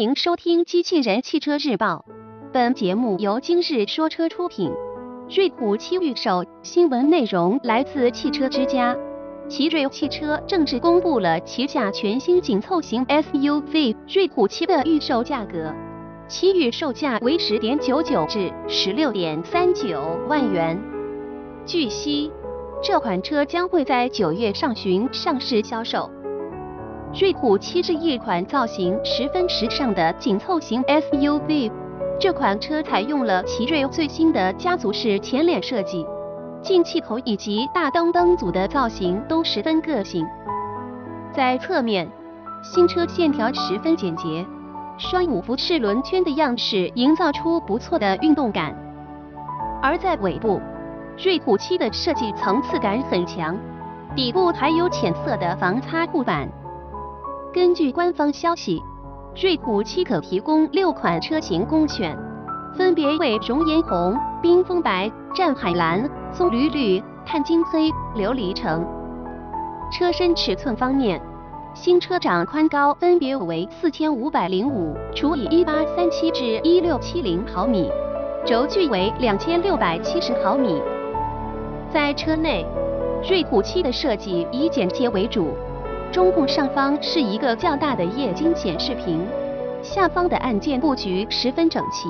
欢迎收听《机器人汽车日报》，本节目由今日说车出品。瑞虎七预售新闻内容来自汽车之家。奇瑞汽车正式公布了旗下全新紧凑型 SUV 瑞虎七的预售价格，其预售价为十点九九至十六点三九万元。据悉，这款车将会在九月上旬上市销售。瑞虎七是一款造型十分时尚的紧凑型 SUV。这款车采用了奇瑞最新的家族式前脸设计，进气口以及大灯灯组的造型都十分个性。在侧面，新车线条十分简洁，双五辐式轮圈的样式营造出不错的运动感。而在尾部，瑞虎七的设计层次感很强，底部还有浅色的防擦护板。根据官方消息，瑞虎七可提供六款车型供选，分别为熔岩红、冰封白、湛海蓝、棕榈绿、碳金黑、琉璃橙。车身尺寸方面，新车长宽高分别为四千五百零五除以一八三七至一六七零毫米，轴距为两千六百七十毫米。在车内，瑞虎七的设计以简洁为主。中控上方是一个较大的液晶显示屏，下方的按键布局十分整齐。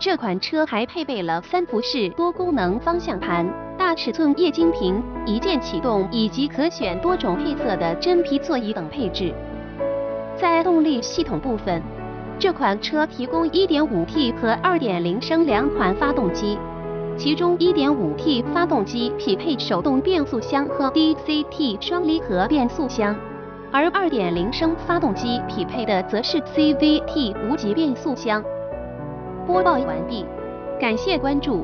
这款车还配备了三辐式多功能方向盘、大尺寸液晶屏、一键启动以及可选多种配色的真皮座椅等配置。在动力系统部分，这款车提供 1.5T 和2.0升两款发动机，其中 1.5T 发动机匹配手动变速箱和 DCT 双离合变速箱。而2.0升发动机匹配的则是 CVT 无级变速箱。播报完毕，感谢关注。